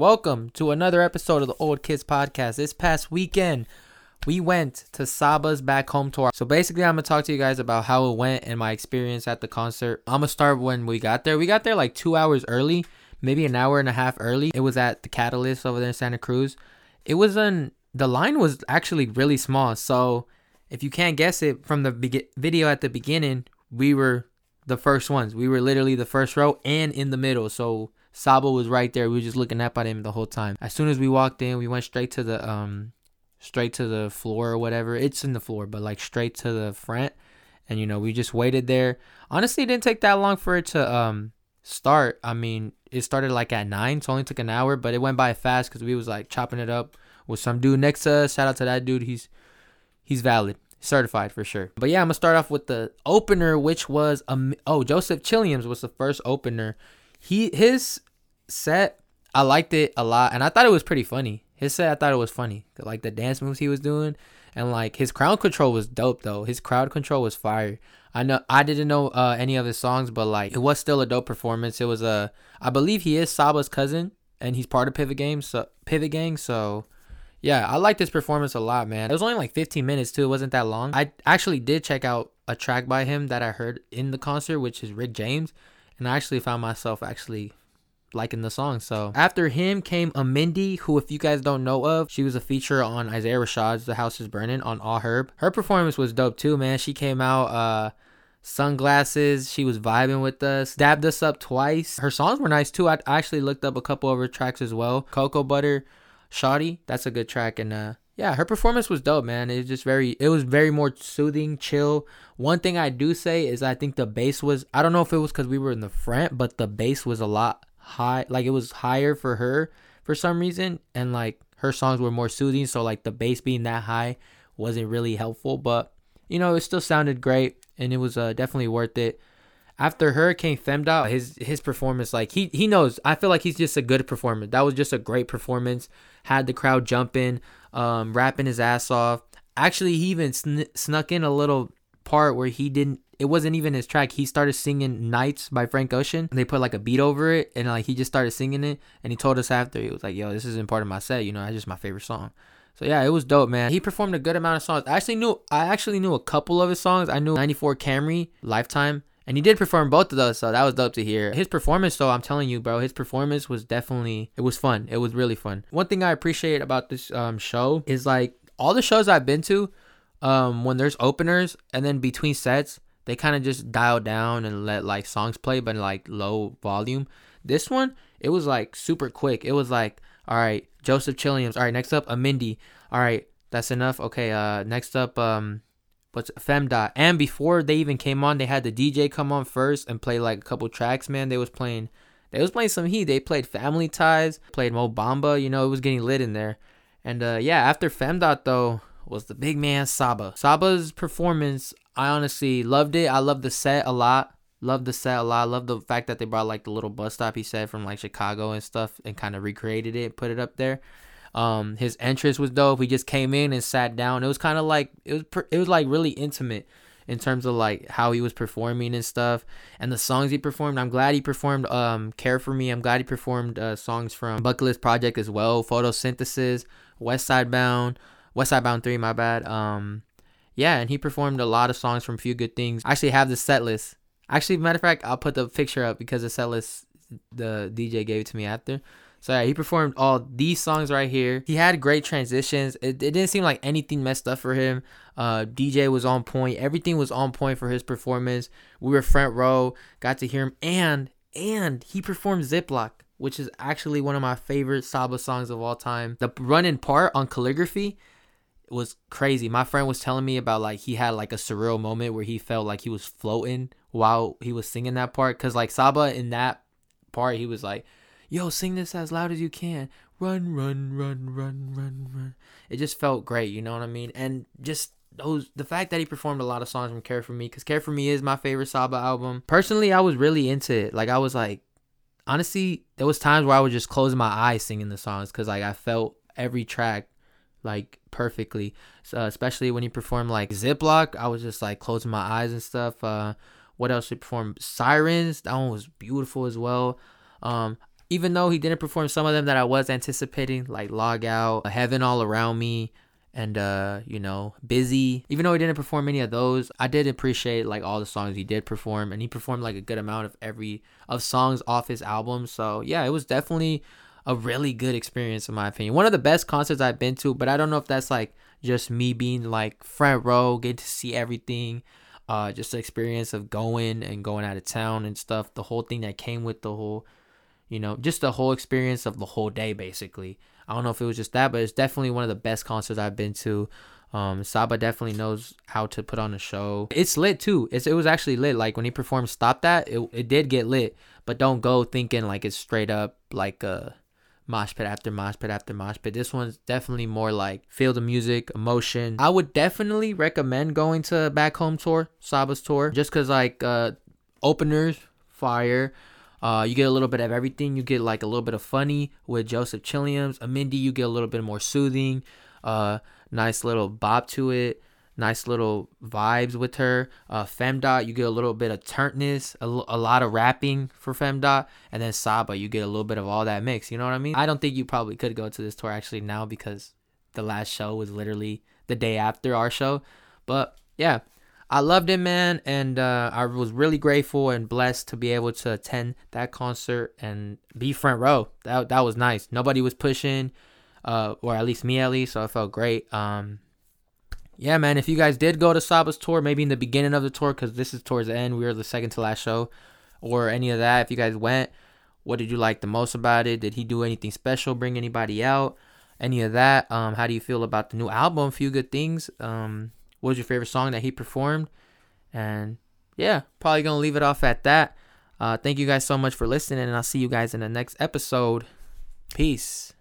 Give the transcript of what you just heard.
Welcome to another episode of the Old Kids Podcast. This past weekend, we went to Saba's back home tour. So basically, I'm gonna talk to you guys about how it went and my experience at the concert. I'm gonna start when we got there. We got there like two hours early, maybe an hour and a half early. It was at the Catalyst over there in Santa Cruz. It was an the line was actually really small. So if you can't guess it from the be- video at the beginning, we were the first ones. We were literally the first row and in the middle. So Saba was right there. We were just looking up at him the whole time. As soon as we walked in, we went straight to the um straight to the floor or whatever. It's in the floor, but like straight to the front. And you know, we just waited there. Honestly, it didn't take that long for it to um start. I mean, it started like at nine, so only took an hour, but it went by fast because we was like chopping it up with some dude next to us. Shout out to that dude. He's he's valid, certified for sure. But yeah, I'm gonna start off with the opener, which was um oh Joseph Chilliams was the first opener. He his set I liked it a lot, and I thought it was pretty funny. His set I thought it was funny, like the dance moves he was doing, and like his crowd control was dope though. His crowd control was fire. I know I didn't know uh, any of his songs, but like it was still a dope performance. It was a I believe he is Saba's cousin, and he's part of Pivot Gang. So Pivot Gang, so yeah, I liked his performance a lot, man. It was only like 15 minutes too. It wasn't that long. I actually did check out a track by him that I heard in the concert, which is Rick James, and I actually found myself actually liking the song. So after him came Amindi, who if you guys don't know of, she was a feature on Isaiah Rashad's The House is Burning on All Herb. Her performance was dope too, man. She came out uh sunglasses. She was vibing with us, dabbed us up twice. Her songs were nice too. I actually looked up a couple of her tracks as well. Cocoa Butter, Shoddy, that's a good track. And uh, yeah, her performance was dope, man. It was just very, it was very more soothing, chill. One thing I do say is I think the bass was, I don't know if it was because we were in the front, but the bass was a lot high, like it was higher for her for some reason, and like her songs were more soothing. So like the bass being that high wasn't really helpful, but you know it still sounded great, and it was uh, definitely worth it. After Hurricane Femdot, his his performance, like he he knows. I feel like he's just a good performer. That was just a great performance. Had the crowd jumping, um, rapping his ass off. Actually, he even sn- snuck in a little part where he didn't it wasn't even his track. He started singing Nights by Frank Ocean. And they put like a beat over it and like he just started singing it and he told us after he was like, "Yo, this isn't part of my set, you know, that's just my favorite song." So yeah, it was dope, man. He performed a good amount of songs. I actually knew I actually knew a couple of his songs. I knew 94 Camry, Lifetime, and he did perform both of those, so that was dope to hear. His performance though, I'm telling you, bro, his performance was definitely it was fun. It was really fun. One thing I appreciate about this um show is like all the shows I've been to um when there's openers and then between sets they kind of just dial down and let like songs play but like low volume. This one it was like super quick. It was like all right joseph chilliams. All right next up amindi all right that's enough. Okay uh next up um what's femdot. And before they even came on they had the dj come on first and play like a couple tracks man. They was playing they was playing some heat. They played family ties played mo bamba you know it was getting lit in there. And uh yeah after femdot though was the big man Saba. Saba's performance, I honestly loved it. I loved the set a lot. Loved the set a lot. Loved the fact that they brought like the little bus stop he said from like Chicago and stuff and kind of recreated it, put it up there. Um, his entrance was dope. He just came in and sat down. It was kind of like it was it was like really intimate in terms of like how he was performing and stuff and the songs he performed. I'm glad he performed um Care for Me. I'm glad he performed uh, songs from Bucket Project as well, Photosynthesis, West Side Bound. West Side Bound 3, my bad. Um, yeah, and he performed a lot of songs from Few Good Things. I actually have the set list. Actually, matter of fact, I'll put the picture up because the set list the DJ gave it to me after. So yeah, he performed all these songs right here. He had great transitions. It, it didn't seem like anything messed up for him. Uh, DJ was on point. Everything was on point for his performance. We were front row, got to hear him, and and he performed Ziploc, which is actually one of my favorite Saba songs of all time. The running part on calligraphy was crazy. My friend was telling me about like he had like a surreal moment where he felt like he was floating while he was singing that part. Cause like Saba in that part, he was like, "Yo, sing this as loud as you can. Run, run, run, run, run, run." It just felt great. You know what I mean? And just those the fact that he performed a lot of songs from Care for Me, because Care for Me is my favorite Saba album. Personally, I was really into it. Like I was like, honestly, there was times where I was just closing my eyes singing the songs because like I felt every track like perfectly. So, especially when he performed like Ziploc, I was just like closing my eyes and stuff. Uh, what else he performed? Sirens, that one was beautiful as well. Um, even though he didn't perform some of them that I was anticipating, like Log Out, Heaven All Around Me, and uh you know busy even though he didn't perform any of those i did appreciate like all the songs he did perform and he performed like a good amount of every of songs off his album so yeah it was definitely a really good experience in my opinion one of the best concerts i've been to but i don't know if that's like just me being like front row get to see everything uh just the experience of going and going out of town and stuff the whole thing that came with the whole you know just the whole experience of the whole day basically I don't know if it was just that, but it's definitely one of the best concerts I've been to. Um, Saba definitely knows how to put on a show. It's lit too. It's it was actually lit. Like when he performed "Stop That," it it did get lit. But don't go thinking like it's straight up like a mosh pit after mosh pit after mosh pit. This one's definitely more like feel the music, emotion. I would definitely recommend going to Back Home Tour, Saba's tour, just cause like uh openers, fire. Uh, you get a little bit of everything. You get like a little bit of funny with Joseph Chilliams. Amindi, you get a little bit more soothing. Uh, nice little bop to it. Nice little vibes with her. Uh, Femdot, you get a little bit of turntness, a, a lot of rapping for Femdot, and then Saba, you get a little bit of all that mix. You know what I mean? I don't think you probably could go to this tour actually now because the last show was literally the day after our show. But yeah, I loved it, man, and uh, I was really grateful and blessed to be able to attend that concert and be front row. That that was nice. Nobody was pushing, uh, or at least me at least, so I felt great. Um, yeah, man. If you guys did go to Saba's tour, maybe in the beginning of the tour, because this is towards the end, we were the second to last show, or any of that. If you guys went, what did you like the most about it? Did he do anything special? Bring anybody out? Any of that? Um, how do you feel about the new album? Few good things. Um, what was your favorite song that he performed? And yeah, probably gonna leave it off at that. Uh, thank you guys so much for listening, and I'll see you guys in the next episode. Peace.